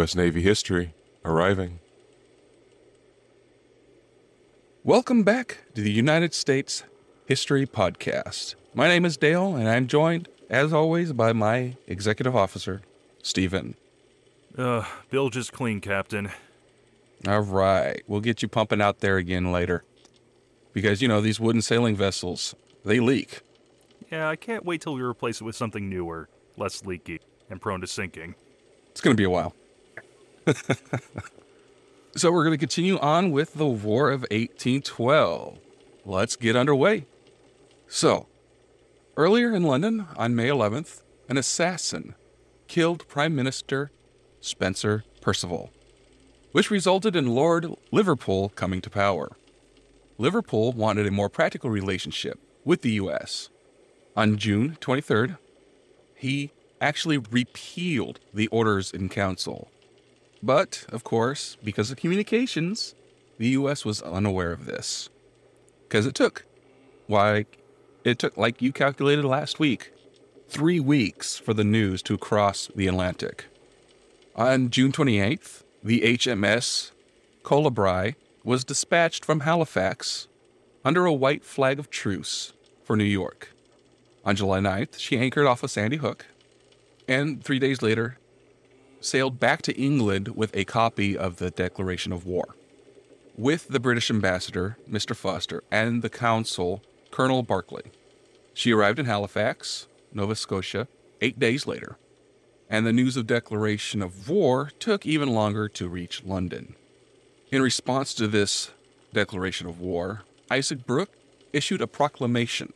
U.S. Navy history arriving. Welcome back to the United States History Podcast. My name is Dale, and I'm joined, as always, by my executive officer, Stephen. Uh, bilge is clean, Captain. All right, we'll get you pumping out there again later. Because, you know, these wooden sailing vessels, they leak. Yeah, I can't wait till we replace it with something newer, less leaky, and prone to sinking. It's going to be a while. so, we're going to continue on with the War of 1812. Let's get underway. So, earlier in London on May 11th, an assassin killed Prime Minister Spencer Perceval, which resulted in Lord Liverpool coming to power. Liverpool wanted a more practical relationship with the U.S. On June 23rd, he actually repealed the orders in council. But, of course, because of communications, the U.S. was unaware of this. Because it took, why, it took, like you calculated last week, three weeks for the news to cross the Atlantic. On June 28th, the HMS Colibri was dispatched from Halifax under a white flag of truce for New York. On July 9th, she anchored off of Sandy Hook, and three days later, sailed back to England with a copy of the Declaration of War. With the British ambassador, Mr. Foster, and the consul, Colonel Barclay. She arrived in Halifax, Nova Scotia, eight days later, and the news of declaration of war took even longer to reach London. In response to this declaration of war, Isaac Brock issued a proclamation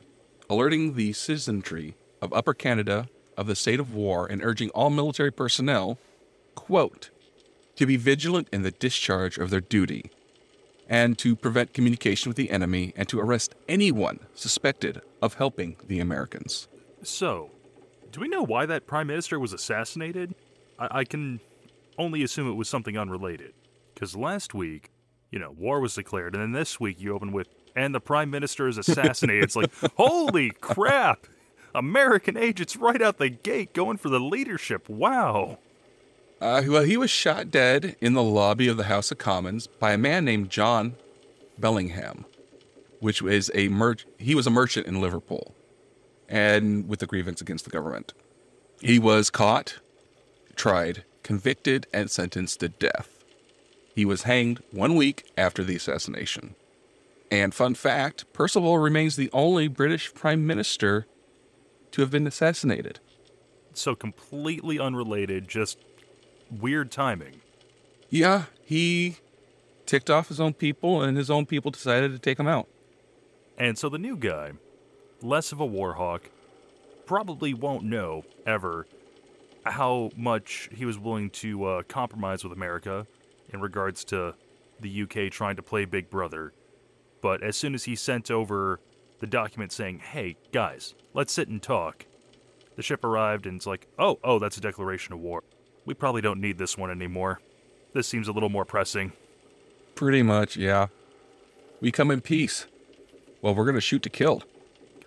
alerting the citizenry of Upper Canada of the state of war and urging all military personnel, quote, to be vigilant in the discharge of their duty and to prevent communication with the enemy and to arrest anyone suspected of helping the Americans. So, do we know why that prime minister was assassinated? I, I can only assume it was something unrelated. Because last week, you know, war was declared, and then this week you open with, and the prime minister is assassinated. it's like, holy crap! American agents right out the gate going for the leadership. Wow. Uh, well, he was shot dead in the lobby of the House of Commons by a man named John Bellingham, which was a mer- he was a merchant in Liverpool, and with a grievance against the government. He was caught, tried, convicted, and sentenced to death. He was hanged one week after the assassination. And fun fact Perceval remains the only British Prime Minister to have been assassinated. So completely unrelated, just weird timing. Yeah, he ticked off his own people, and his own people decided to take him out. And so the new guy, less of a war hawk, probably won't know ever how much he was willing to uh, compromise with America in regards to the UK trying to play Big Brother. But as soon as he sent over the document saying, hey, guys, let's sit and talk, the ship arrived and it's like, oh, oh, that's a declaration of war. We probably don't need this one anymore. This seems a little more pressing. Pretty much, yeah. We come in peace. Well, we're going to shoot to kill.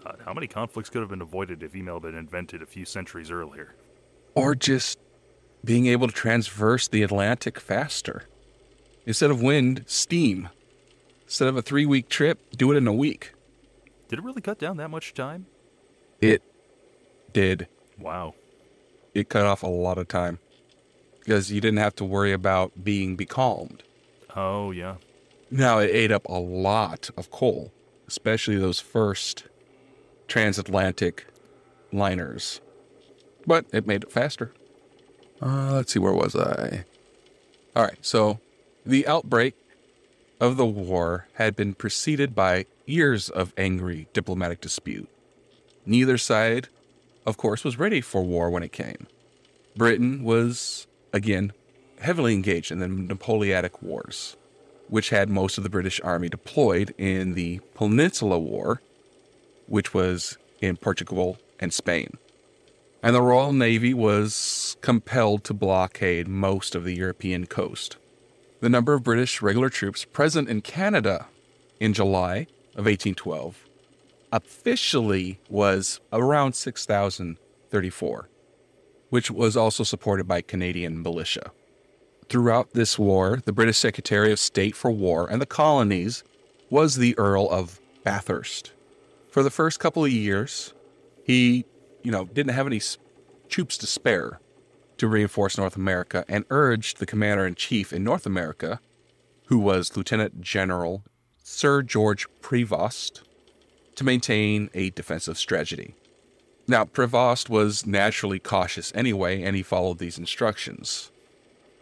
God, how many conflicts could have been avoided if email had been invented a few centuries earlier? Or just being able to transverse the Atlantic faster. Instead of wind, steam. Instead of a three week trip, do it in a week. Did it really cut down that much time? It did. Wow. It cut off a lot of time because you didn't have to worry about being becalmed. Oh, yeah. Now, it ate up a lot of coal, especially those first transatlantic liners, but it made it faster. Uh, let's see, where was I? All right, so the outbreak of the war had been preceded by years of angry diplomatic dispute. Neither side, of course, was ready for war when it came. Britain was, again, heavily engaged in the Napoleonic Wars, which had most of the British army deployed in the Peninsula War, which was in Portugal and Spain. And the Royal Navy was compelled to blockade most of the European coast. The number of British regular troops present in Canada in July of 1812 officially was around 6,034, which was also supported by Canadian militia. Throughout this war, the British Secretary of State for War and the Colonies was the Earl of Bathurst. For the first couple of years, he, you know, didn't have any troops to spare to reinforce North America and urged the commander in chief in North America, who was Lieutenant General Sir George Prevost, to maintain a defensive strategy. Now, Prevost was naturally cautious anyway, and he followed these instructions,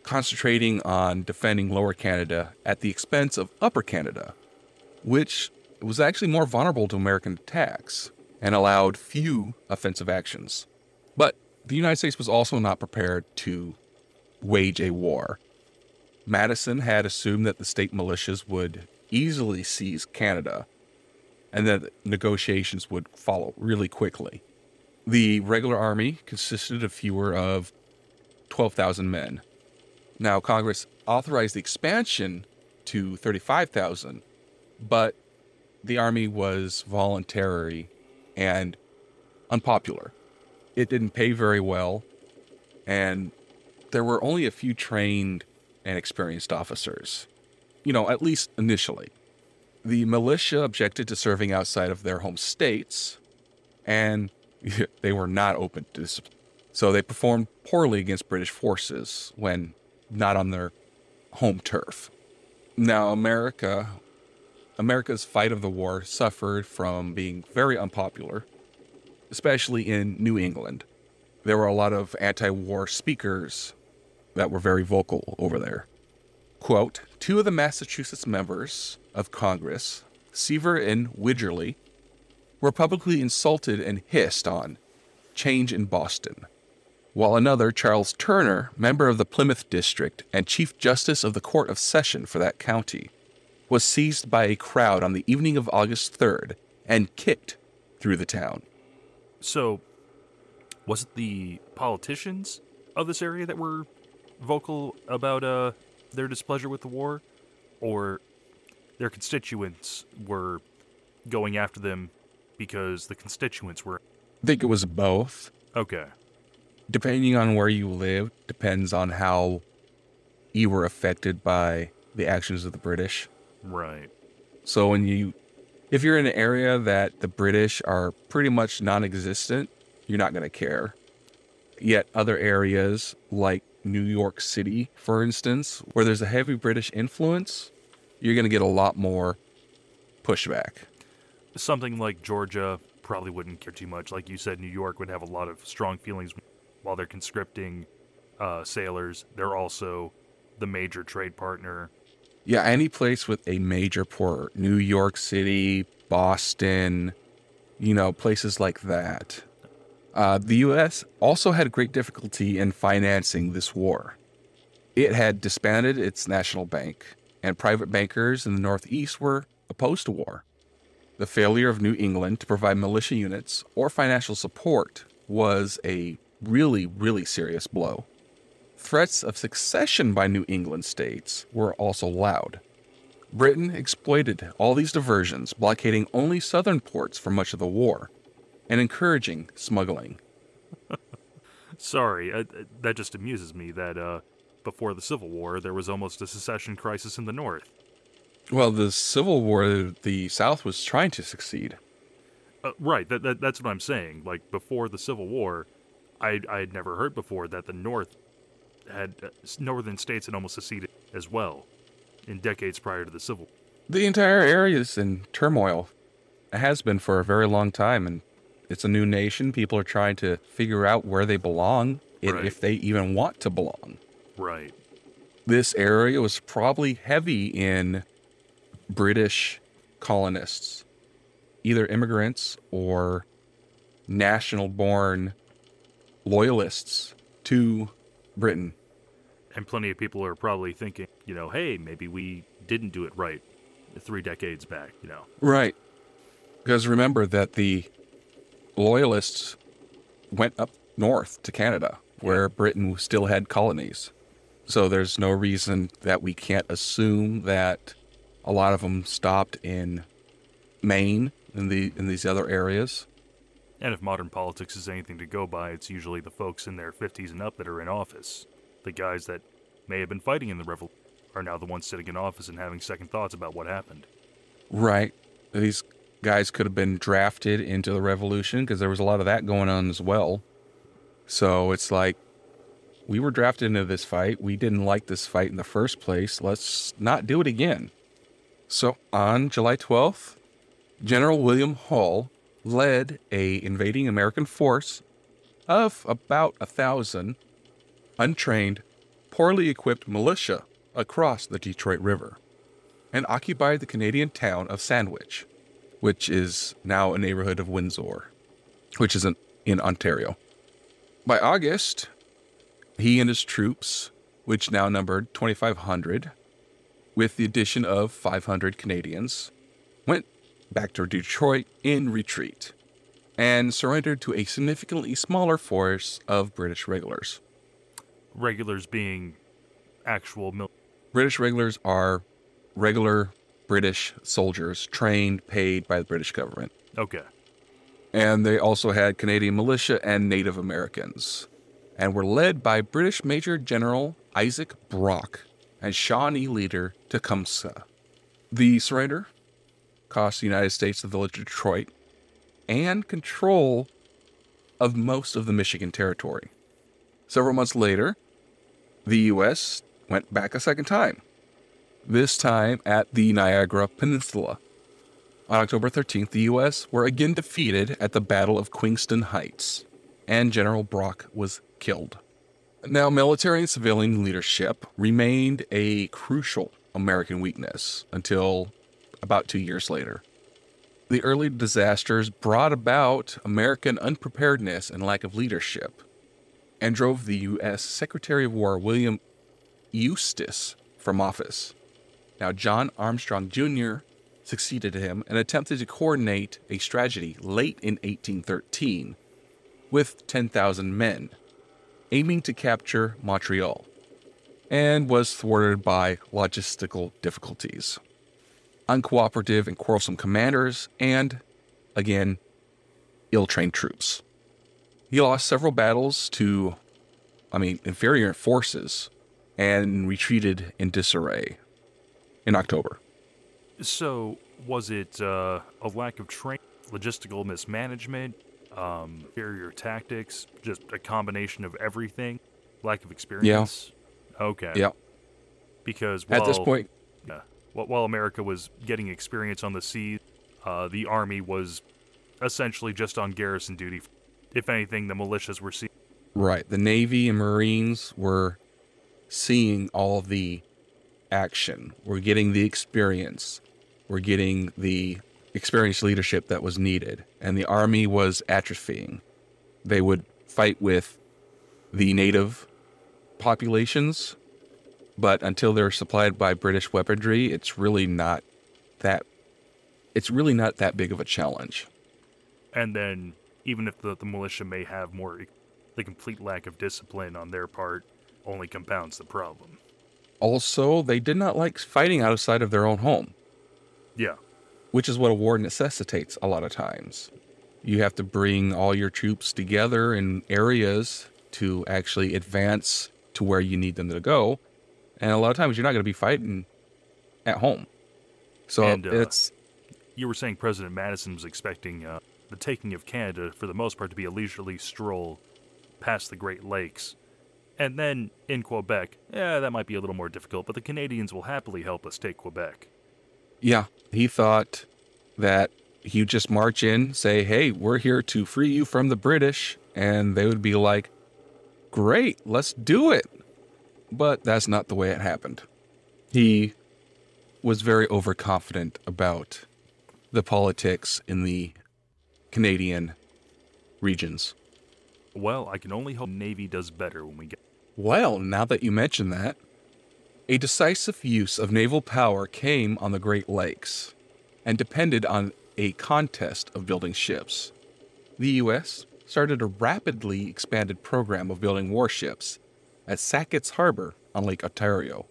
concentrating on defending Lower Canada at the expense of Upper Canada, which was actually more vulnerable to American attacks and allowed few offensive actions. But the United States was also not prepared to wage a war. Madison had assumed that the state militias would easily seize Canada and that negotiations would follow really quickly. The regular army consisted of fewer of 12,000 men. Now, Congress authorized the expansion to 35,000, but the army was voluntary and unpopular. It didn't pay very well, and there were only a few trained and experienced officers, you know, at least initially. The militia objected to serving outside of their home states, and they were not open to this. So they performed poorly against British forces when not on their home turf. Now, America, America's fight of the war suffered from being very unpopular, especially in New England. There were a lot of anti war speakers that were very vocal over there. Quote Two of the Massachusetts members of Congress, Seaver and Widgery, were publicly insulted and hissed on. Change in Boston, while another, Charles Turner, member of the Plymouth District and Chief Justice of the Court of Session for that county, was seized by a crowd on the evening of August 3rd and kicked through the town. So, was it the politicians of this area that were vocal about uh, their displeasure with the war, or their constituents were going after them because the constituents were I think it was both. okay? Depending on where you live, depends on how you were affected by the actions of the British. Right. So when you, if you're in an area that the British are pretty much non-existent, you're not going to care. Yet other areas like New York City, for instance, where there's a heavy British influence, you're going to get a lot more pushback. Something like Georgia probably wouldn't care too much. Like you said, New York would have a lot of strong feelings while they're conscripting uh, sailors. They're also the major trade partner. Yeah, any place with a major port, New York City, Boston, you know, places like that. Uh, the U.S. also had great difficulty in financing this war. It had disbanded its national bank, and private bankers in the Northeast were opposed to war. The failure of New England to provide militia units or financial support was a really, really serious blow. Threats of succession by New England states were also loud. Britain exploited all these diversions, blockading only southern ports for much of the war and encouraging smuggling. Sorry, uh, that just amuses me that uh, before the Civil War, there was almost a secession crisis in the North. Well, the Civil War, the South was trying to succeed. Uh, right, that, that, that's what I'm saying. Like, before the Civil War, I I had never heard before that the North had uh, northern states had almost seceded as well in decades prior to the Civil. War. The entire area is in turmoil. It has been for a very long time, and it's a new nation. People are trying to figure out where they belong, Right. if they even want to belong. Right. This area was probably heavy in British colonists, either immigrants or national born loyalists to Britain. And plenty of people are probably thinking, you know, hey, maybe we didn't do it right three decades back. You know. Right. Because remember that the loyalists went up north to Canada, where Britain still had colonies. So there's no reason that we can't assume that a lot of them stopped in Maine in the in these other areas. And if modern politics is anything to go by, it's usually the folks in their 50s and up that are in office. The guys that may have been fighting in the revolution are now the ones sitting in office and having second thoughts about what happened. Right. These guys could have been drafted into the revolution because there was a lot of that going on as well. So it's like, we were drafted into this fight. We didn't like this fight in the first place. Let's not do it again. So on July 12th, General William Hull led a invading American force of about a thousand untrained, poorly equipped militia across the Detroit River and occupied the Canadian town of Sandwich, which is now a neighborhood of Windsor, which is in, in Ontario. By August, he and his troops, which now numbered 2,500, with the addition of 500 Canadians, went back to Detroit in retreat and surrendered to a significantly smaller force of British regulars. Regulars being actual mil- British regulars are regular British soldiers trained, paid by the British government. Okay. And they also had Canadian militia and Native Americans, and were led by British Major General Isaac Brock and Shawnee leader Tecumseh. The surrender cost the United States the village of Detroit and control of most of the Michigan territory. Several months later, the U.S. went back a second time, this time at the Niagara Peninsula. On October 13th, the U.S. were again defeated at the Battle of Queenston Heights, and General Brock was killed. Now, military and civilian leadership remained a crucial American weakness until about two years later. The early disasters brought about American unpreparedness and lack of leadership, and drove the U.S. Secretary of War William Eustis from office. Now, John Armstrong Jr. succeeded him and attempted to coordinate a strategy late in 1813 with 10,000 men, aiming to capture Montreal, and was thwarted by logistical difficulties, uncooperative and quarrelsome commanders, and, again, ill trained troops. He lost several battles to, I mean, inferior forces and retreated in disarray in October. So, was it uh, a lack of training, logistical mismanagement, um, inferior tactics, just a combination of everything, lack of experience? Yeah. Okay. Yeah. Because while, at this point, yeah, while America was getting experience on the sea, uh, the army was essentially just on garrison duty. If anything, the militias were seeing. Right. The Navy and Marines were seeing all the action. We're getting the experience. We're getting the experienced leadership that was needed. And the army was atrophying. They would fight with the native populations, but until they're supplied by British weaponry, it's really not that it's really not that big of a challenge. And then even if the, the militia may have more the complete lack of discipline on their part only compounds the problem. Also, they did not like fighting outside of their own home. Yeah. Which is what a war necessitates a lot of times. You have to bring all your troops together in areas to actually advance to where you need them to go. And a lot of times you're not going to be fighting at home. So and, uh, it's. You were saying President Madison was expecting uh, the taking of Canada, for the most part, to be a leisurely stroll past the Great Lakes and then in Quebec, yeah, that might be a little more difficult, but the Canadians will happily help us take Quebec. Yeah, he thought that he'd just march in, say, hey, we're here to free you from the British. And they would be like, great, let's do it. But that's not the way it happened. He was very overconfident about the politics in the Canadian regions. Well, I can only hope Navy does better when we get. Well, now that you mention that, a decisive use of naval power came on the Great Lakes and depended on a contest of building ships. The U.S. started a rapidly expanded program of building warships at Sackett's Harbor on Lake Ontario,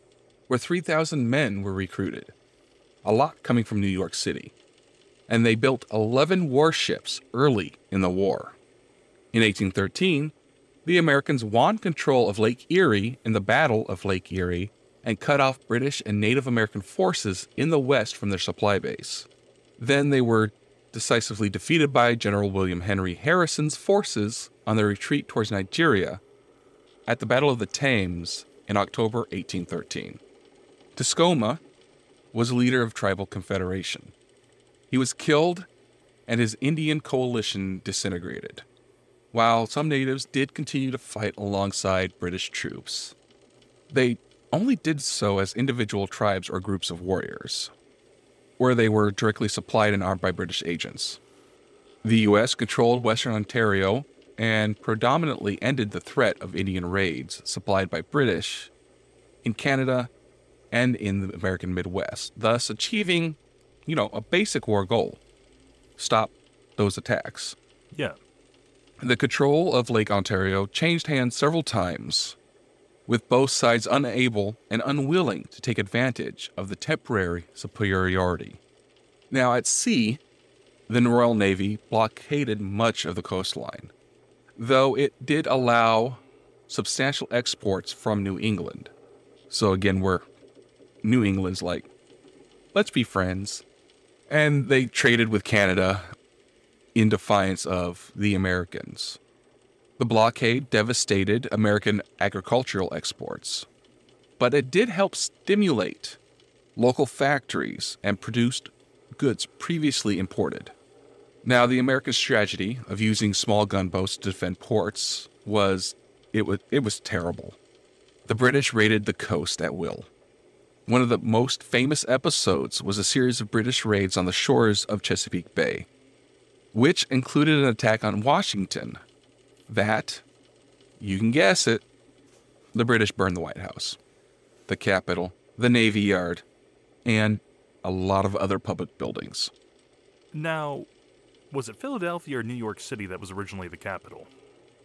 where 3,000 men were recruited, a lot coming from New York City. And they built 11 warships early in the war. In 1813, the Americans won control of Lake Erie in the Battle of Lake Erie and cut off British and Native American forces in the west from their supply base. Then they were decisively defeated by General William Henry Harrison's forces on their retreat towards Niagara at the Battle of the Thames in October 1813. Tecumseh was a leader of tribal confederation. He was killed and his Indian coalition disintegrated, while some natives did continue to fight alongside British troops. They only did so as individual tribes or groups of warriors, where they were directly supplied and armed by British agents. The US controlled Western Ontario and predominantly ended the threat of Indian raids supplied by British in Canada and in the American Midwest, thus achieving, you know, a basic war goal stop those attacks. Yeah. The control of Lake Ontario changed hands several times, with both sides unable and unwilling to take advantage of the temporary superiority. Now, at sea, the Royal Navy blockaded much of the coastline, though it did allow substantial exports from New England. So, again, we're New England's like, let's be friends. And they traded with Canada in defiance of the Americans. The blockade devastated American agricultural exports, but it did help stimulate local factories and produced goods previously imported. Now, the American strategy of using small gunboats to defend ports was it was it was terrible. The British raided the coast at will. One of the most famous episodes was a series of British raids on the shores of Chesapeake Bay, which included an attack on Washington. That, you can guess it, the British burned the White House, the Capitol, the Navy Yard, and a lot of other public buildings. Now, was it Philadelphia or New York City that was originally the capital?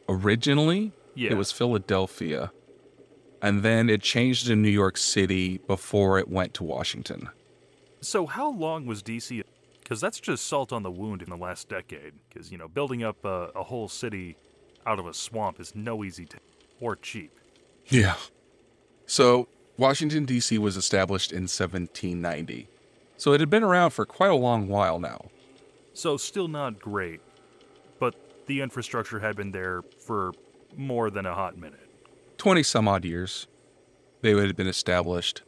Originally, Yeah. it was Philadelphia, and then it changed to New York City before it went to Washington. So how long was DC? Because that's just salt on the wound in the last decade. Because you know, building up a, a whole city out of a swamp is no easy t- or cheap. Yeah. So, Washington, D.C. was established in 1790. So, it had been around for quite a long while now. So still not great, but the infrastructure had been there for more than a hot minute. 20 some odd years, they would have been established.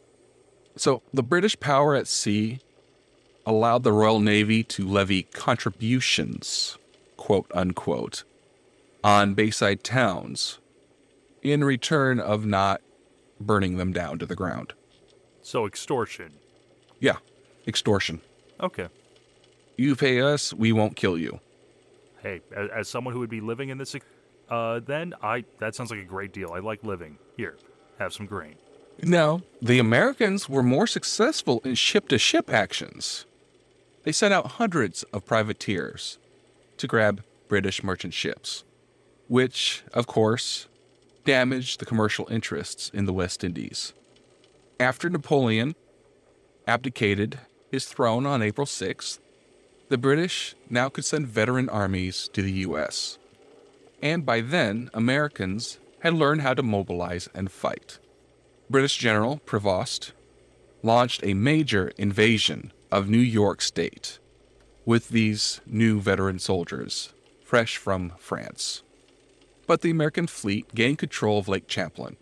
So, the British power at sea allowed the Royal Navy to levy contributions, quote unquote, on Bayside towns in return of not burning them down to the ground. So extortion. Yeah, extortion. Okay. You pay us, we won't kill you. Hey, as, as someone who would be living in this, uh, then I that sounds like a great deal. I like living here. Have some grain. Now, the Americans were more successful in ship to ship actions. They sent out hundreds of privateers to grab British merchant ships, which, of course, damaged the commercial interests in the West Indies. After Napoleon abdicated his throne on April 6th, the British now could send veteran armies to the U.S. And by then, Americans had learned how to mobilize and fight. British General Prevost launched a major invasion of New York State with these new veteran soldiers, fresh from France. But the American fleet gained control of Lake Champlain,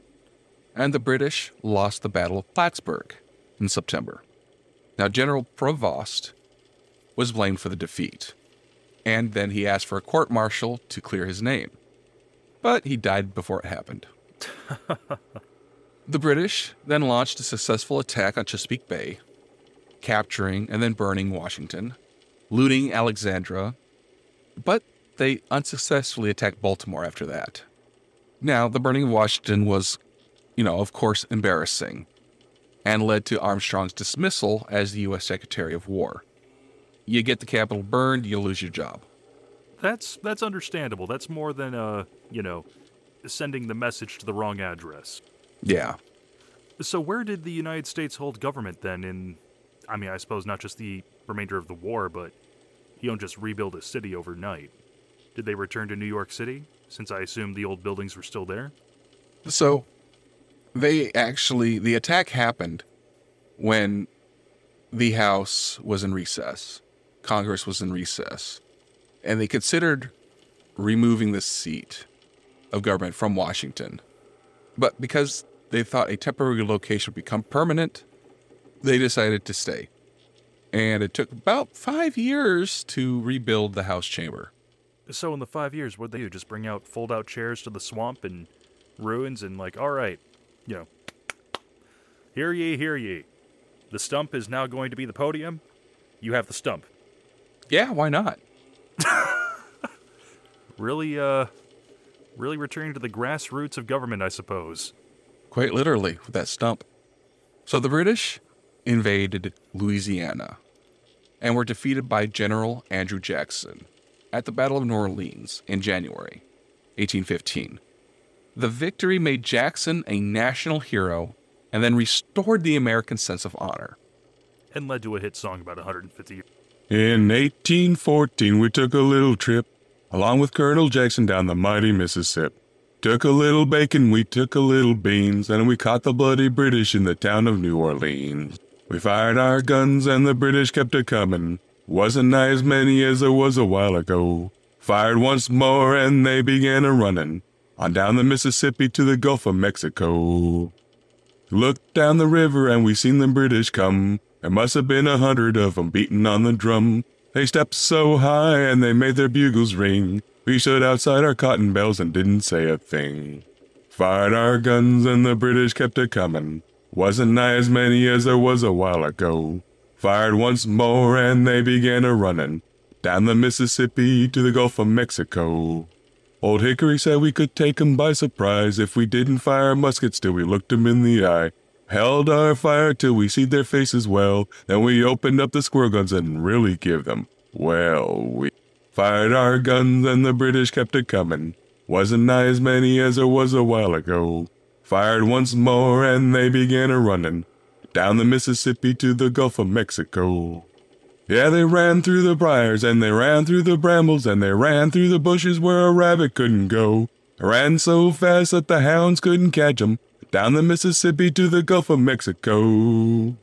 and the British lost the Battle of Plattsburgh in September. Now, General Prevost was blamed for the defeat, and then he asked for a court martial to clear his name. But he died before it happened. The British then launched a successful attack on Chesapeake Bay, capturing and then burning Washington, looting Alexandria, but they unsuccessfully attacked Baltimore after that. Now, the burning of Washington was, you know, of course, embarrassing and led to Armstrong's dismissal as the U.S. Secretary of War. You get the capital burned, you lose your job. That's that's understandable. That's more than uh, you know, sending the message to the wrong address. Yeah. So where did the United States hold government then in I mean, I suppose not just the remainder of the war, but you don't just rebuild a city overnight. Did they return to New York City since I assume the old buildings were still there. So they actually, the attack happened when the House was in recess, Congress was in recess, and they considered removing the seat of government from Washington. But because they thought a temporary location would become permanent, they decided to stay. And it took about five years to rebuild the House chamber. So in the five years, what'd they do? Just bring out fold-out chairs to the swamp and ruins, and like, all right, you know, hear ye, hear ye. The stump is now going to be the podium. You have the stump. Yeah, why not? Really, uh, really returning to the grassroots of government, I suppose. Quite literally, with that stump. So the British invaded Louisiana and were defeated by General Andrew Jackson at the Battle of New Orleans in January 1815. The victory made Jackson a national hero and then restored the American sense of honor. And led to a hit song about 150 years. In 1814, we took a little trip along with Colonel Jackson down the mighty Mississippi. Took a little bacon, we took a little beans, and we caught the bloody British in the town of New Orleans. We fired our guns and the British kept a comin'. Wasn't nigh as many as there was a while ago. Fired once more and they began a runnin' on down the Mississippi to the Gulf of Mexico. Looked down the river and we seen the British come. There must have been a hundred of 'em beatin' on the drum. They stepped so high and they made their bugles ring. We stood outside our cotton bales and didn't say a thing. Fired our guns and the British kept a comin'. Wasn't nigh as many as there was a while ago. Fired once more and they began a runnin' down the Mississippi to the Gulf of Mexico. Old Hickory said we could take 'em by surprise if we didn't fire muskets till we looked 'em in the eye. Held our fire till we seed their faces well, then we opened up the squirrel guns and really give them. Well, we fired our guns and the British kept a comin'. Wasn't nigh as many as there was a while ago. Fired once more and they began a runnin' down the Mississippi to the Gulf of Mexico. Yeah, they ran through the briars and they ran through the brambles and they ran through the bushes where a rabbit couldn't go. Ran so fast that the hounds couldn't catch 'em down the Mississippi to the Gulf of Mexico.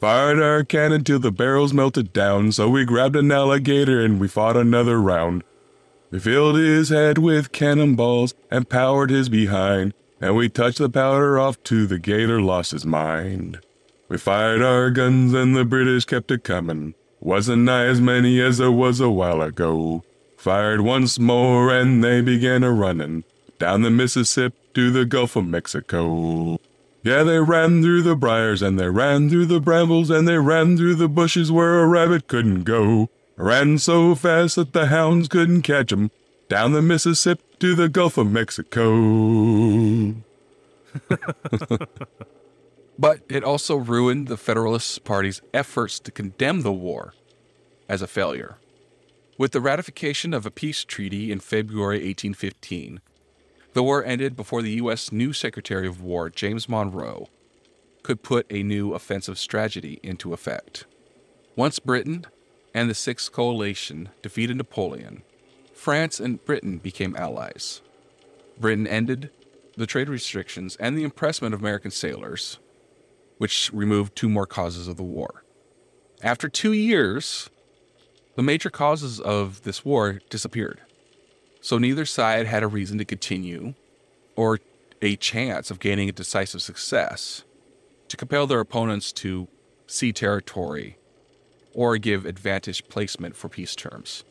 Fired our cannon till the barrels melted down, so we grabbed an alligator and we fought another round. We filled his head with cannonballs and powered his behind, and we touched the powder off to the gator lost his mind. We fired our guns and the British kept it comin'. Wasn't nigh as many as there was a while ago. Fired once more and they began a runnin' down the Mississippi to the Gulf of Mexico. Yeah, they ran through the briars and they ran through the brambles and they ran through the bushes where a rabbit couldn't go. Ran so fast that the hounds couldn't catch 'em down the Mississippi to the Gulf of Mexico. But it also ruined the Federalist Party's efforts to condemn the war as a failure. With the ratification of a peace treaty in February 1815, the war ended before the U.S. new Secretary of War, James Monroe, could put a new offensive strategy into effect. Once Britain and the Sixth Coalition defeated Napoleon, France and Britain became allies. Britain ended the trade restrictions and the impressment of American sailors, which removed two more causes of the war. After two years, the major causes of this war disappeared. So neither side had a reason to continue or a chance of gaining a decisive success to compel their opponents to cede territory or give advantage placement for peace terms.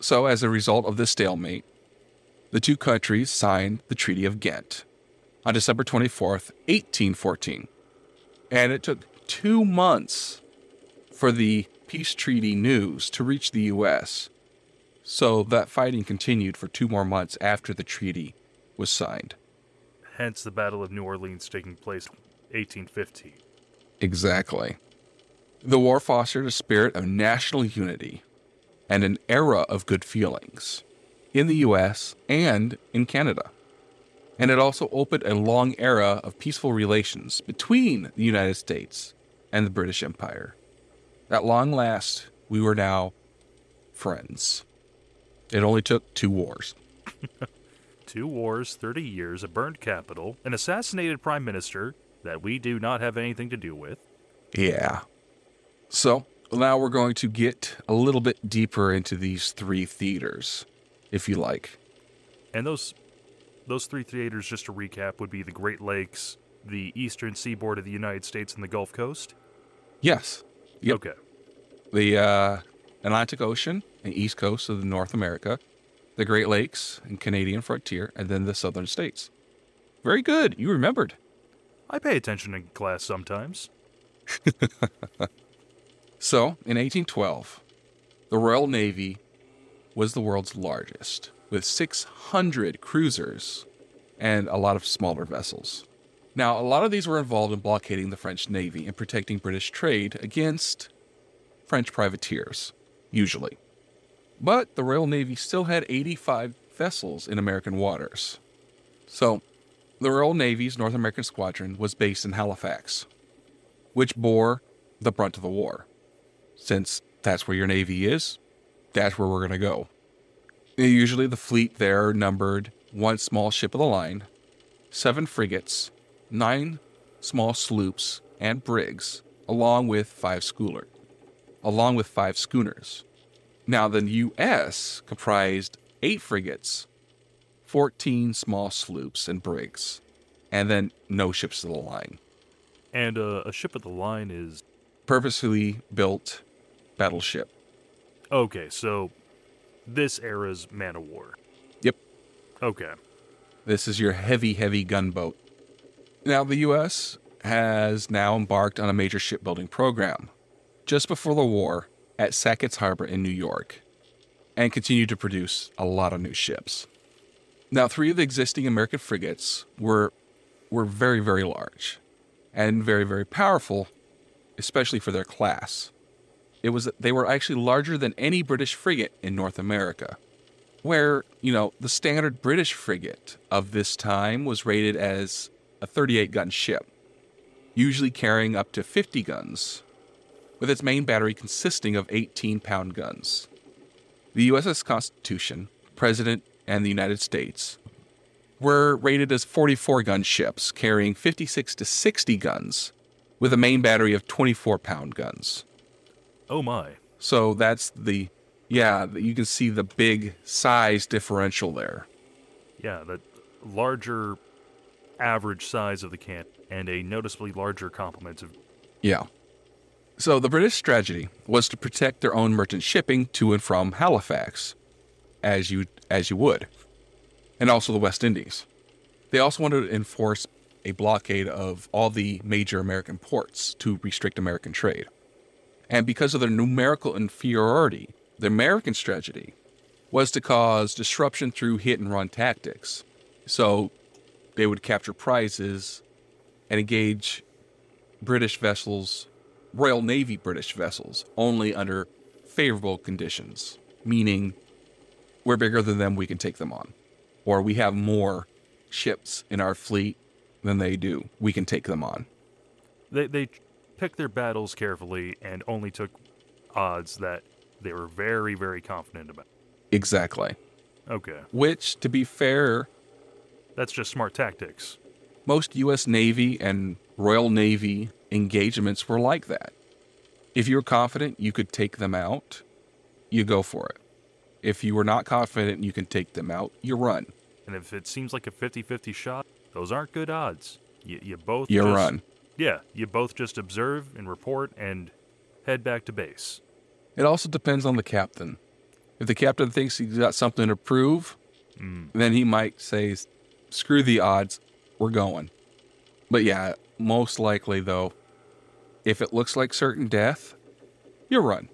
So, as a result of this stalemate, the two countries signed the Treaty of Ghent on December 24th, 1814. And it took two months for the peace treaty news to reach the U.S. So that fighting continued for two more months after the treaty was signed. Hence the Battle of New Orleans taking place 1815. Exactly. The war fostered a spirit of national unity and an era of good feelings in the U.S. and in Canada. And it also opened a long era of peaceful relations between the United States and the British Empire. At long last, we were now friends. It only took two wars. two wars, 30 years, a burned capital, an assassinated prime minister that we do not have anything to do with. Yeah. So now we're going to get a little bit deeper into these three theaters, if you like. And those those three theaters, just to recap, would be the Great Lakes, the eastern seaboard of the United States, and the Gulf Coast. Yes. Yep. Okay. The uh, Atlantic Ocean and east coast of North America, the Great Lakes and Canadian frontier, and then the southern states. Very good. You remembered. I pay attention in class sometimes. So, in 1812, the Royal Navy was the world's largest, with 600 cruisers and a lot of smaller vessels. Now, a lot of these were involved in blockading the French Navy and protecting British trade against French privateers, usually. But the Royal Navy still had 85 vessels in American waters. So, the Royal Navy's North American Squadron was based in Halifax, which bore the brunt of the war. Since that's where your Navy is, that's where we're going to go. Usually, the fleet there numbered one small ship of the line, seven frigates, nine small sloops and brigs, along with five schooner, along with five schooners. Now, the U.S. comprised eight frigates, 14 small sloops and brigs, and then no ships of the line. And uh, a ship of the line is Purposely built battleship. okay. So this era's man of war. Yep. Okay. This is your heavy, heavy gunboat. Now, the U.S. has now embarked on a major shipbuilding program just before the war at Sackett's Harbor in New York and continued to produce a lot of new ships. Now, three of the existing American frigates were, were very, very large and very, very powerful, especially for their class. It was that they were actually larger than any British frigate in North America where, you know, the standard British frigate of this time was rated as a 38 gun ship, usually carrying up to 50 guns, with its main battery consisting of 18 pound guns. The USS Constitution, President, and the United States were rated as 44 gun ships carrying 56 to 60 guns, with a main battery of 24 pound guns. Oh my. So that's the, yeah, you can see the big size differential there. Yeah, the larger average size of the can and a noticeably larger complement of Yeah. So the British strategy was to protect their own merchant shipping to and from Halifax, as you as you would, and also the West Indies. They also wanted to enforce a blockade of all the major American ports to restrict American trade. And because of their numerical inferiority, the American strategy was to cause disruption through hit and run tactics. So they would capture prizes and engage British vessels, Royal Navy British vessels, only under favorable conditions, meaning we're bigger than them, we can take them on. Or we have more ships in our fleet than they do, we can take them on. they they picked their battles carefully and only took odds that they were very very confident about. Exactly. Okay. Which, to be fair, That's just smart tactics. most U.S. Navy and Royal Navy engagements were like that. If you were confident you could take them out, you go for it. If you were not confident you can take them out, you run. And if it seems like a 50-50 shot, those aren't good odds. You, you both You run. Yeah, you both just observe and report and head back to base. It also depends on the captain. If the captain thinks he's got something to prove, mm. then he might say, screw the odds, we're going. But yeah, most likely though, if it looks like certain death, you run.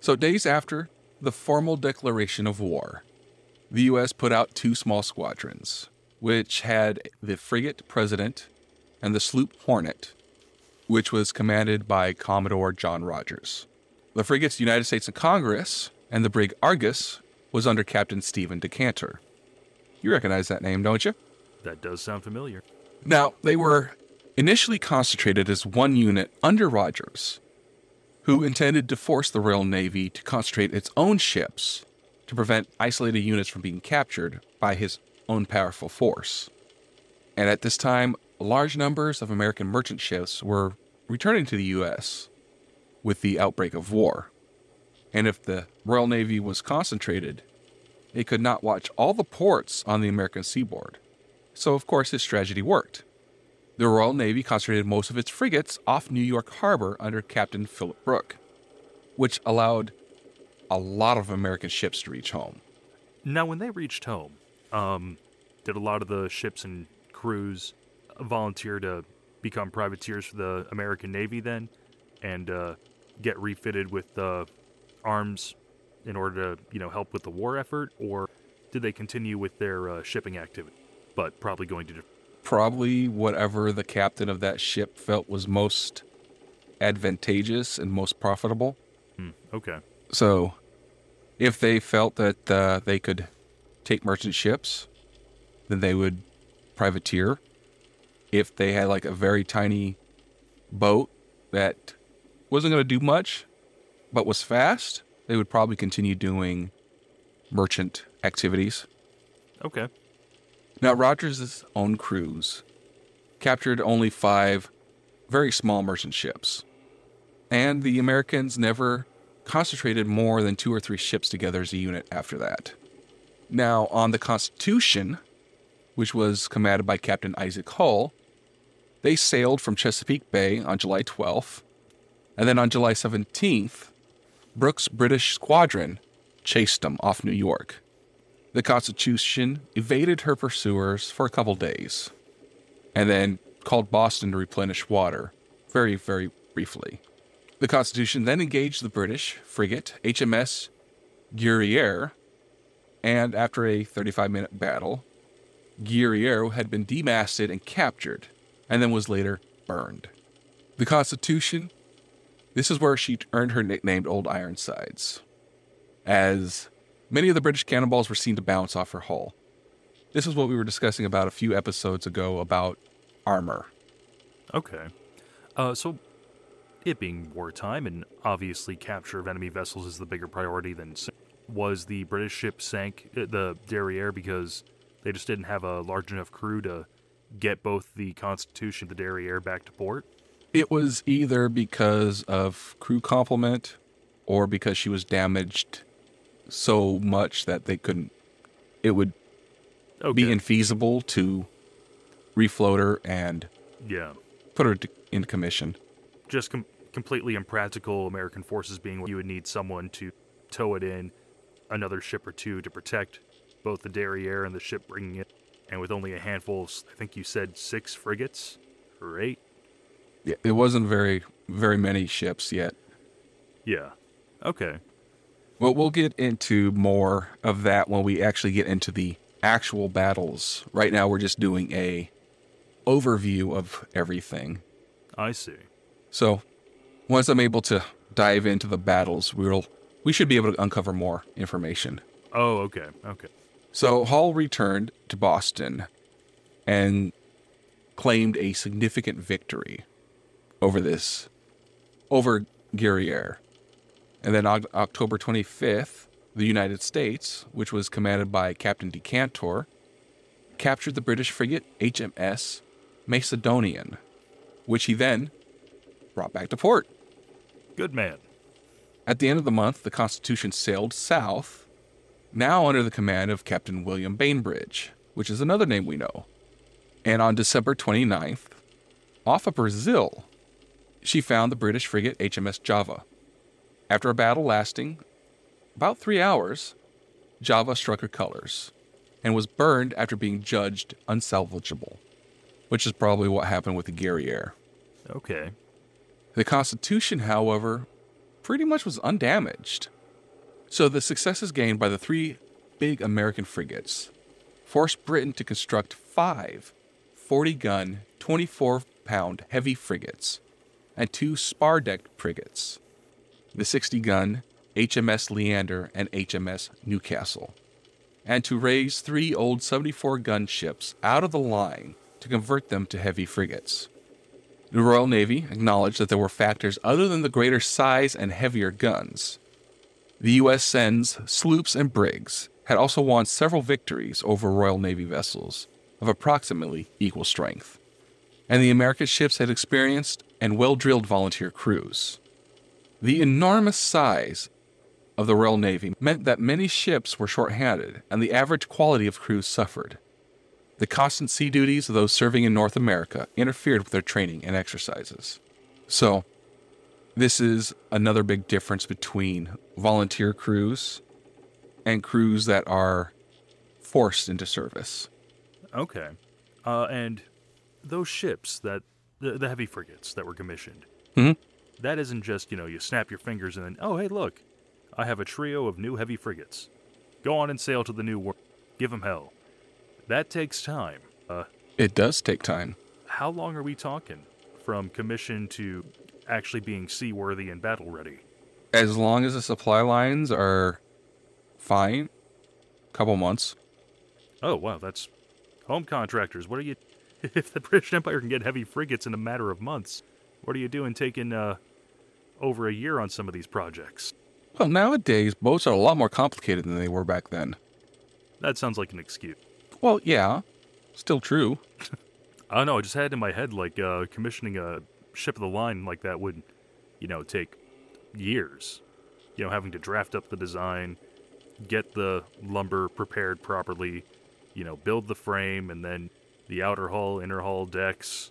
So days after the formal declaration of war, the U.S. put out two small squadrons, which had the frigate President and the sloop Hornet, which was commanded by Commodore John Rogers. The frigates United States and Congress and the brig Argus was under Captain Stephen Decatur. You recognize that name, don't you? That does sound familiar. Now, they were initially concentrated as one unit under Rogers, who intended to force the Royal Navy to concentrate its own ships to prevent isolated units from being captured by his own powerful force. And at this time, large numbers of American merchant ships were returning to the U.S. with the outbreak of war. And if the Royal Navy was concentrated, it could not watch all the ports on the American seaboard. So, of course, this strategy worked. The Royal Navy concentrated most of its frigates off New York Harbor under Captain Philip Broke, which allowed a lot of American ships to reach home. Now, when they reached home, um, did a lot of the ships and crews volunteer to become privateers for the American Navy then, and uh, get refitted with uh, arms in order to, you know, help with the war effort, or did they continue with their uh, shipping activity, but probably going to? Probably whatever the captain of that ship felt was most advantageous and most profitable. Hmm, okay. So, if they felt that uh, they could take merchant ships, then they would privateer. If they had like a very tiny boat that wasn't going to do much, but was fast, they would probably continue doing merchant activities. Okay. Now, Rogers' own crews captured only five very small merchant ships, and the Americans never concentrated more than two or three ships together as a unit after that. Now, on the Constitution, which was commanded by Captain Isaac Hull, they sailed from Chesapeake Bay on July 12th, and then on July 17th, Broke's British squadron chased them off New York. The Constitution evaded her pursuers for a couple days, and then called Boston to replenish water, very, very briefly. The Constitution then engaged the British frigate HMS Guerriere, and after a 35 minute battle, Guerriere had been demasted and captured, and then was later burned. The Constitution, this is where she earned her nickname Old Ironsides, as many of the British cannonballs were seen to bounce off her hull. This is what we were discussing about a few episodes ago about armor. Okay. Uh, so, it being wartime and obviously capture of enemy vessels is the bigger priority than was the British ship sank uh, the Guerriere because they just didn't have a large enough crew to get both the Constitution and the Guerriere back to port. It was either because of crew complement or because she was damaged so much that they couldn't. It would Okay. be infeasible to refloat her and yeah. put her in commission. Just com- completely impractical. American forces being what you would need someone to tow it in, another ship or two to protect both the Guerriere and the ship bringing it, and with only a handful. Of, I think you said six frigates or eight. Yeah, It wasn't very very many ships yet. Yeah. Okay. Well, we'll get into more of that when we actually get into the actual battles. Right now, we're just doing a overview of everything. I see. So, once I'm able to dive into the battles, we'll we should be able to uncover more information. Oh, okay. Okay. So Hull returned to Boston and claimed a significant victory over this, over Guerriere. And then Oc- October 25th, the United States, which was commanded by Captain Decatur, captured the British frigate HMS Macedonian, which he then brought back to port. Good man. At the end of the month, the Constitution sailed south, now under the command of Captain William Bainbridge, which is another name we know. And on December 29th, off of Brazil, she found the British frigate HMS Java. After a battle lasting about three hours, Java struck her colors and was burned after being judged unsalvageable, which is probably what happened with the Guerriere. Okay. The Constitution, however, pretty much was undamaged. So the successes gained by the three big American frigates forced Britain to construct five 40 gun, 24 pound heavy frigates and two spar decked frigates the 60 gun HMS Leander and HMS Newcastle, and to raise three old 74 gun ships out of the line to convert them to heavy frigates. The Royal Navy acknowledged that there were factors other than the greater size and heavier guns. The U.S. sends sloops and brigs had also won several victories over Royal Navy vessels of approximately equal strength, and the American ships had experienced and well drilled volunteer crews. The enormous size of the Royal Navy meant that many ships were short-handed and the average quality of crews suffered. The constant sea duties of those serving in North America interfered with their training and exercises. So, this is another big difference between volunteer crews and crews that are forced into service. Okay. Uh, and those ships that the, the heavy frigates that were commissioned. Mhm. that isn't just you know you snap your fingers and then oh hey look, I have a trio of new heavy frigates. Go on and sail to the new world. Give 'em hell. That takes time. Uh, It does take time. how long are we talking from commission to actually being seaworthy and battle ready? As long as the supply lines are fine, couple months. Oh wow, that's home contractors. What are you? If the British Empire can get heavy frigates in a matter of months, what are you doing taking uh, over a year on some of these projects? Well, nowadays boats are a lot more complicated than they were back then. That sounds like an excuse. Well, yeah, still true. I don't know. I just had in my head like uh, commissioning a ship of the line like that would, you know, take years. You know, having to draft up the design, get the lumber prepared properly, you know, build the frame, and then the outer hull, inner hull, decks.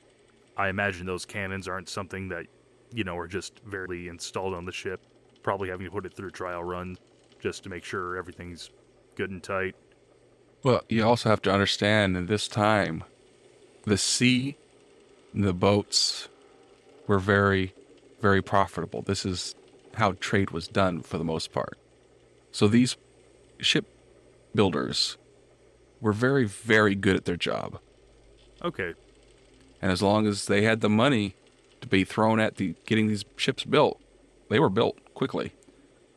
I imagine those cannons aren't something that, you know, are just very installed on the ship. Probably having to put it through trial runs just to make sure everything's good and tight. Well, you also have to understand in this time, the sea, the boats were very, very profitable. This is how trade was done for the most part. So these ship builders were very, very good at their job. Okay, And as long as they had the money to be thrown at the getting these ships built, they were built quickly.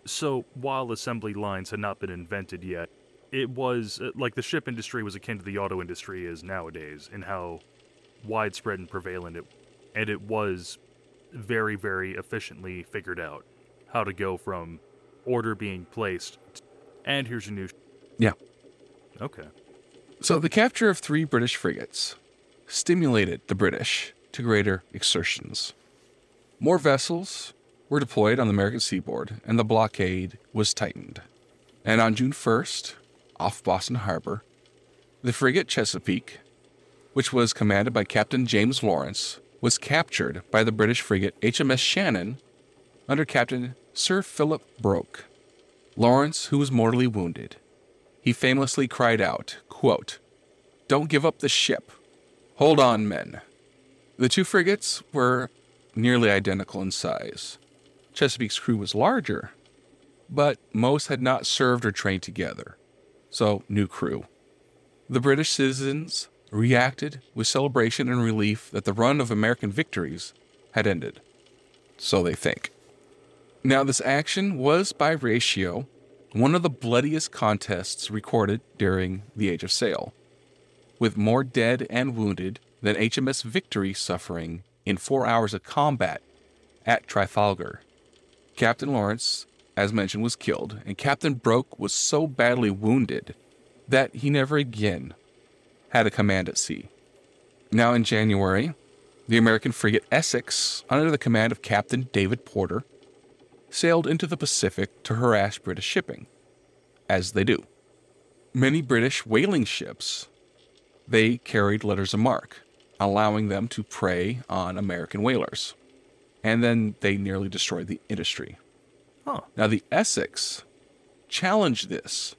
So, while assembly lines had not been invented yet, it was uh, like the ship industry was akin to the auto industry is nowadays in how widespread and prevalent it and it was very very efficiently figured out how to go from order being placed t- and here's your new Yeah. okay So the capture of three British frigates stimulated the British to greater exertions. More vessels were deployed on the American seaboard, and the blockade was tightened. And on June 1st, off Boston Harbor, the frigate Chesapeake, which was commanded by Captain James Lawrence, was captured by the British frigate HMS Shannon under Captain Sir Philip Broke. Lawrence, who was mortally wounded, he famously cried out, quote, Don't give up the ship. Hold on, men. The two frigates were nearly identical in size. Chesapeake's crew was larger, but most had not served or trained together, so new crew. The British citizens reacted with celebration and relief that the run of American victories had ended. So they think. Now, this action was by ratio one of the bloodiest contests recorded during the Age of Sail, with more dead and wounded than HMS Victory suffering in four hours of combat at Trafalgar. Captain Lawrence, as mentioned, was killed, and Captain Broke was so badly wounded that he never again had a command at sea. Now, in January, the American frigate Essex, under the command of Captain David Porter, sailed into the Pacific to harass British shipping, as they do. Many British whaling ships, they carried letters of marque, allowing them to prey on American whalers. And then they nearly destroyed the industry. huh Now, the Essex challenged this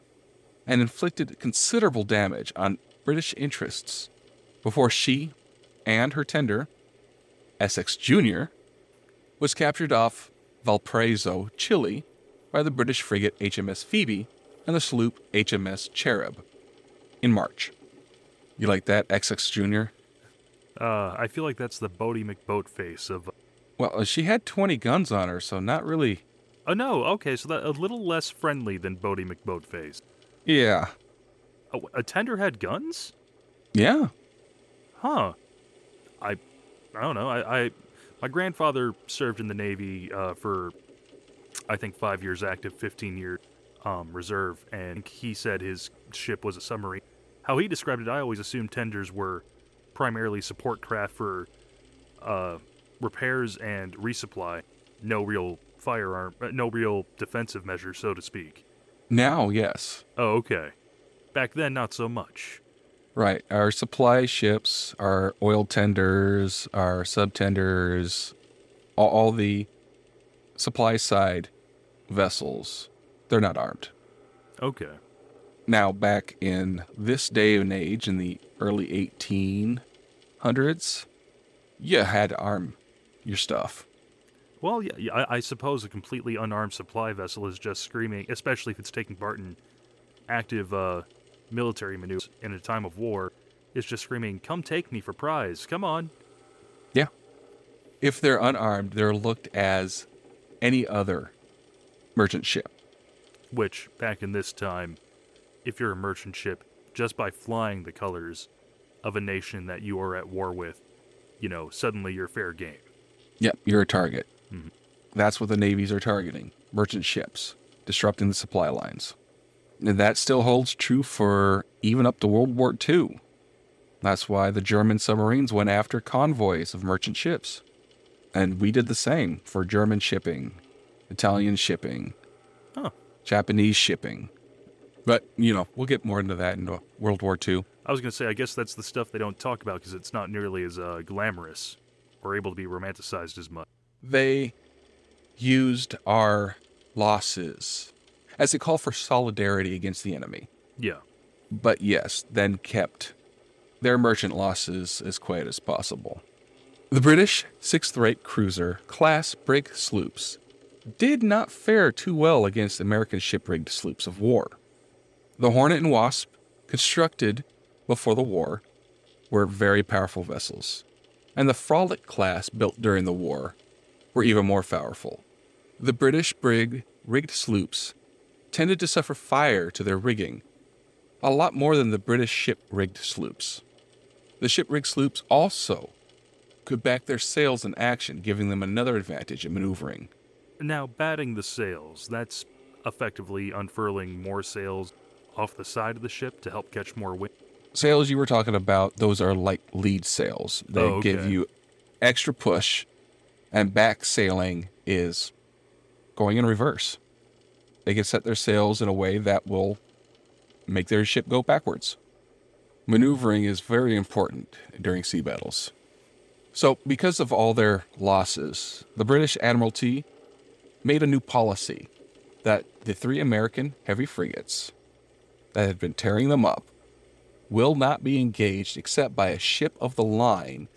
and inflicted considerable damage on British interests before she and her tender, Essex Jr., was captured off Valparaiso, Chile, by the British frigate HMS Phoebe and the sloop HMS Cherub in March. You like that, Essex Jr.? uh, i feel like that's the Boaty McBoatface of Well, she had 20 guns on her, so not really. oh no okay so that a little less friendly than Boaty McBoatface. Yeah. Oh, a tender had guns Yeah. Huh. I I don't know. I, I my grandfather served in the Navy uh, for I think five years active, 15 year um, reserve, and he said his ship was a submarine. How he described it, I always assumed tenders were primarily support craft for uh, repairs and resupply. No real firearm, uh, no real defensive measure, so to speak. Now, yes. Oh, okay. Back then, not so much. Right. Our supply ships, our oil tenders, our subtenders, all, all the supply side vessels, they're not armed. Okay. Now, back in this day and age, in the early 1800s, you had to arm your stuff. Well, yeah, yeah, I, I suppose a completely unarmed supply vessel is just screaming, especially if it's taking part in active uh, military maneuvers in a time of war. is just screaming, "Come take me for prize! Come on!" Yeah. If they're unarmed, they're looked as any other merchant ship. Which, back in this time, if you're a merchant ship, just by flying the colors of a nation that you are at war with, you know, suddenly you're fair game. Yep, you're a target. Mhm. That's what the navies are targeting merchant ships, disrupting the supply lines. And that still holds true for even up to World War II. That's why the German submarines went after convoys of merchant ships. And we did the same for German shipping, Italian shipping, Huh. Japanese shipping. But, you know, we'll get more into that in World War II. I was going to say, I guess that's the stuff they don't talk about because it's not nearly as uh, glamorous or able to be romanticized as much. they used our losses as a call for solidarity against the enemy. Yeah. But yes, then kept their merchant losses as quiet as possible. The British sixth rate cruiser class brig sloops did not fare too well against American ship rigged sloops of war. The Hornet and Wasp, constructed before the war, were very powerful vessels, and the Frolic class built during the war were even more powerful. The British brig rigged sloops tended to suffer fire to their rigging, a lot more than the British ship rigged sloops. The ship rigged sloops also could back their sails in action, giving them another advantage in maneuvering. Now, batting the sails, that's effectively unfurling more sails off the side of the ship to help catch more wind. Sails you were talking about, those are like lead sails. They Oh, give you extra push, and back sailing is going in reverse. They can set their sails in a way that will make their ship go backwards. Maneuvering is very important during sea battles. So, because of all their losses, the British Admiralty made a new policy that the three American heavy frigates that had been tearing them up will not be engaged except by a ship of the line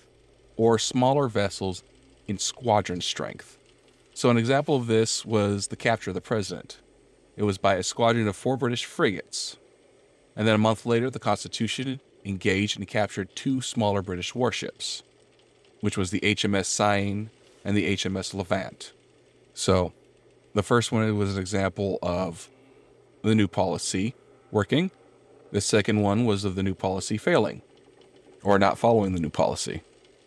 or smaller vessels in squadron strength. So, an example of this was the capture of the president. It was by a squadron of four British frigates. And then a month later, the Constitution engaged and captured two smaller British warships, which was the HMS Cyane and the HMS Levant. So, the first one was an example of the new policy working. The second one was of the new policy failing or not following the new policy.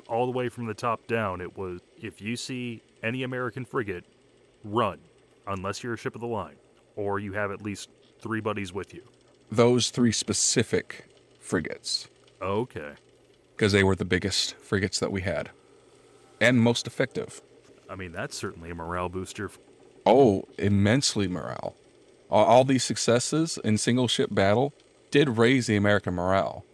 All the way from the top down, it was if you see any American frigate, run, unless you're a ship of the line, or you have at least three buddies with you. Those three specific frigates, Okay. because they were the biggest frigates that we had and most effective. I mean, that's certainly a morale booster. Oh, immensely morale. All, these successes in single ship battle did raise the American morale,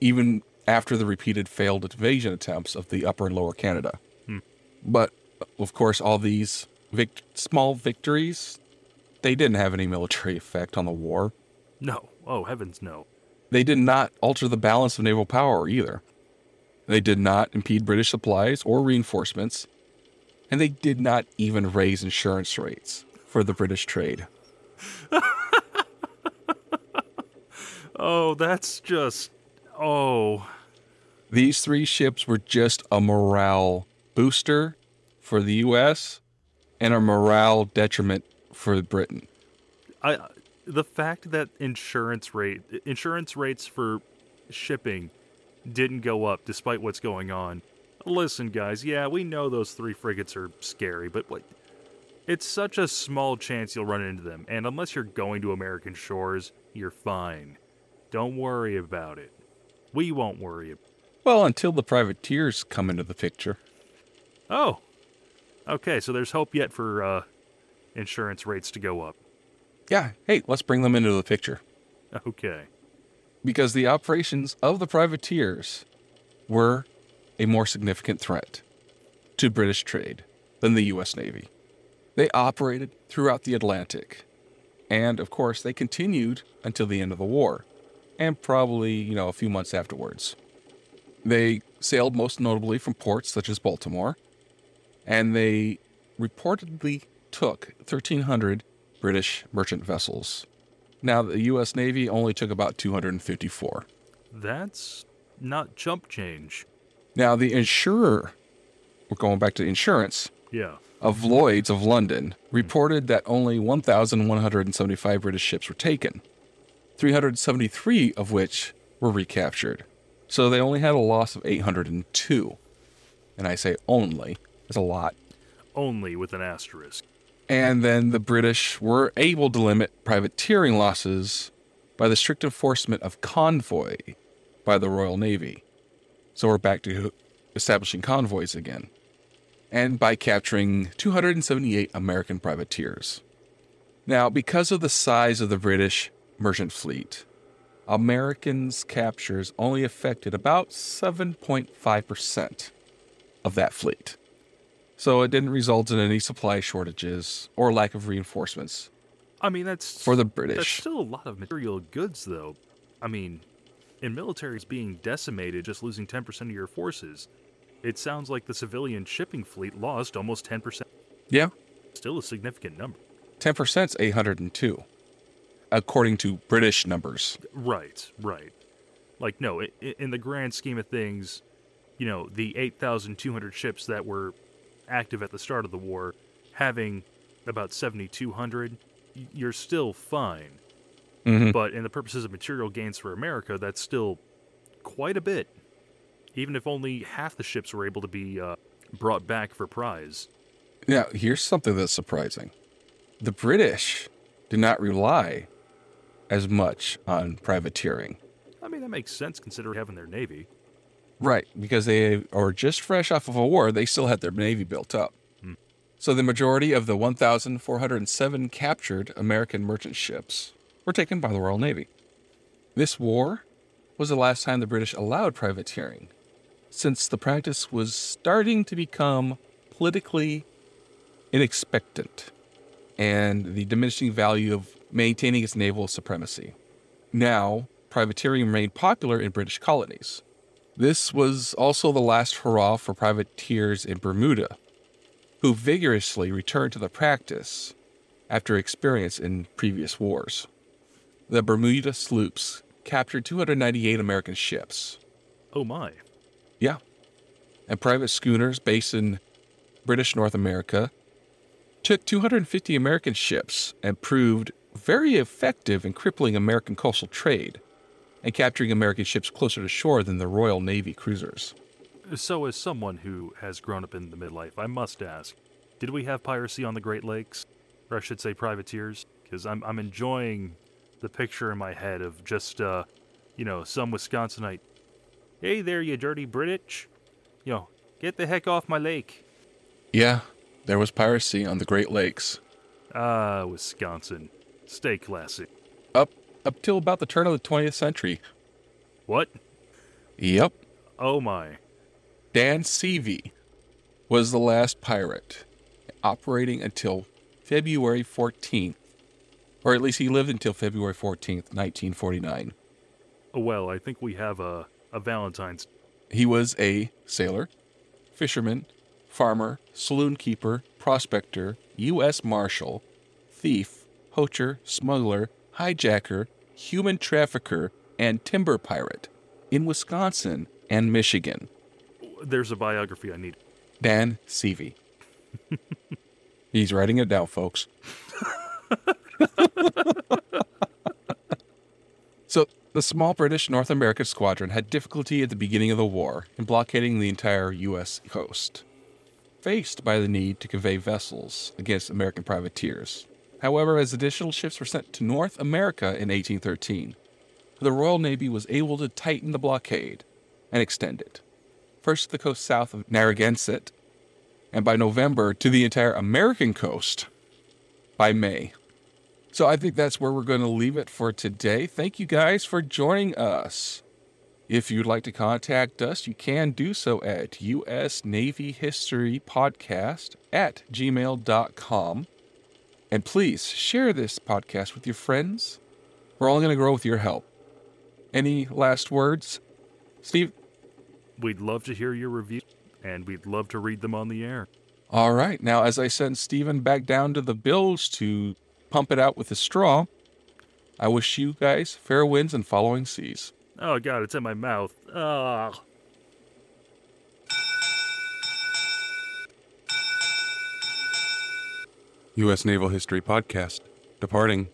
even after the repeated failed invasion attempts of the upper and lower Canada. Hmm. But, of course, all these vic- small victories, they didn't have any military effect on the war. No. Oh, heavens no. They did not alter the balance of naval power either. They did not impede British supplies or reinforcements, and they did not even raise insurance rates for the British trade. Oh, that's just. Oh. These three ships were just a morale booster for the US and a morale detriment for Britain. I the fact that insurance rate insurance rates for shipping didn't go up despite what's going on. Listen, guys, yeah, we know those three frigates are scary, but what It's such a small chance you'll run into them, and unless you're going to American shores, you're fine. Don't worry about it. We won't worry. About Well, until the privateers come into the picture. Oh, okay. So there's hope yet for uh, insurance rates to go up. Yeah, hey, let's bring them into the picture. Okay. Because the operations of the privateers were a more significant threat to British trade than the U.S. Navy. They operated throughout the Atlantic. And of course, they continued until the end of the war, and probably, you know, a few months afterwards. They sailed most notably from ports such as Baltimore, and they reportedly took 1,300 British merchant vessels. Now, the U.S. Navy only took about 254. That's not chump change. Now, the insurer, we're going back to insurance, Yeah. of Lloyd's of London reported that only 1,175 British ships were taken, 373 of which were recaptured. So they only had a loss of 802. And I say only, it's a lot. Only with an asterisk. And then the British were able to limit privateering losses by the strict enforcement of convoy by the Royal Navy. So we're back to establishing convoys again. And by capturing 278 American privateers. Now, because of the size of the British merchant fleet, Americans' captures only affected about 7.5% of that fleet. So it didn't result in any supply shortages or lack of reinforcements I mean, that's for the That's British. still a lot of material goods, though. I mean, in militaries being decimated, just losing 10% of your forces, it sounds like the civilian shipping fleet lost almost 10%. Yeah, Still a significant number. 10% is 802, according to British numbers. Right, right. Like, no, in the grand scheme of things, you know, the 8,200 ships that were active at the start of the war, having about 7,200, you're still fine. Mhm. But in the purposes of material gains for America, that's still quite a bit. Even if only half the ships were able to be uh, brought back for prize. Now, here's something that's surprising the British did not rely as much on privateering. I mean, that makes sense considering having their navy. Right, because they are just fresh off of a war, they still had their navy built up. Hmm. So the majority of the 1,407 captured American merchant ships were taken by the Royal Navy. This war was the last time the British allowed privateering, since the practice was starting to become politically inexpectant and the diminishing value of maintaining its naval supremacy. Now, privateering remained popular in British colonies. This was also the last hurrah for privateers in Bermuda, who vigorously returned to the practice after experience in previous wars. The Bermuda sloops captured 298 American ships. Oh my. Yeah. And private schooners based in British North America took 250 American ships and proved very effective in crippling American coastal trade and capturing American ships closer to shore than the Royal Navy cruisers. So, as someone who has grown up in the midlife, I must ask did we have piracy on the Great Lakes? Or I should say privateers? Because I'm, I'm enjoying the picture in my head of just, uh, you know, some Wisconsinite. Hey there, you dirty British. You know, get the heck off my lake. Yeah, there was piracy on the Great Lakes Ah, Wisconsin. Stay classy. Up till about the turn of the 20th century. What? Yep. Oh my. Dan Seavey was the last pirate operating until February 14th, or at least he lived until February 14th, 1949. Oh, well, I think we have a, a Valentine's. He was a sailor, fisherman, farmer, saloon keeper, prospector, U.S. Marshal, thief, poacher, smuggler, hijacker, human trafficker, and timber pirate in Wisconsin and Michigan. There's a biography I need. Dan Seavey. He's writing it down, folks. so, the small British North American squadron had difficulty at the beginning of the war in blockading the entire U.S. coast. faced by the need to convey vessels against American privateers. However, as additional ships were sent to North America in 1813, the Royal Navy was able to tighten the blockade and extend it. First to the coast south of Narragansett, and by November to the entire American coast by May. So I think that's where we're going to leave it for today. Thank you guys for joining us. If you'd like to contact us, you can do so at US Navy History Podcast at gmail.com. And please share this podcast with your friends. We're all going to grow with your help. Any last words? Steve? We'd love to hear your review, and we'd love to read them on the air. All right. Now, as I send Steven back down to the bilge to pump it out with a straw, I wish you guys fair winds and following seas. Oh, God, it's in my mouth. Ah. U.S. Naval History Podcast, departing.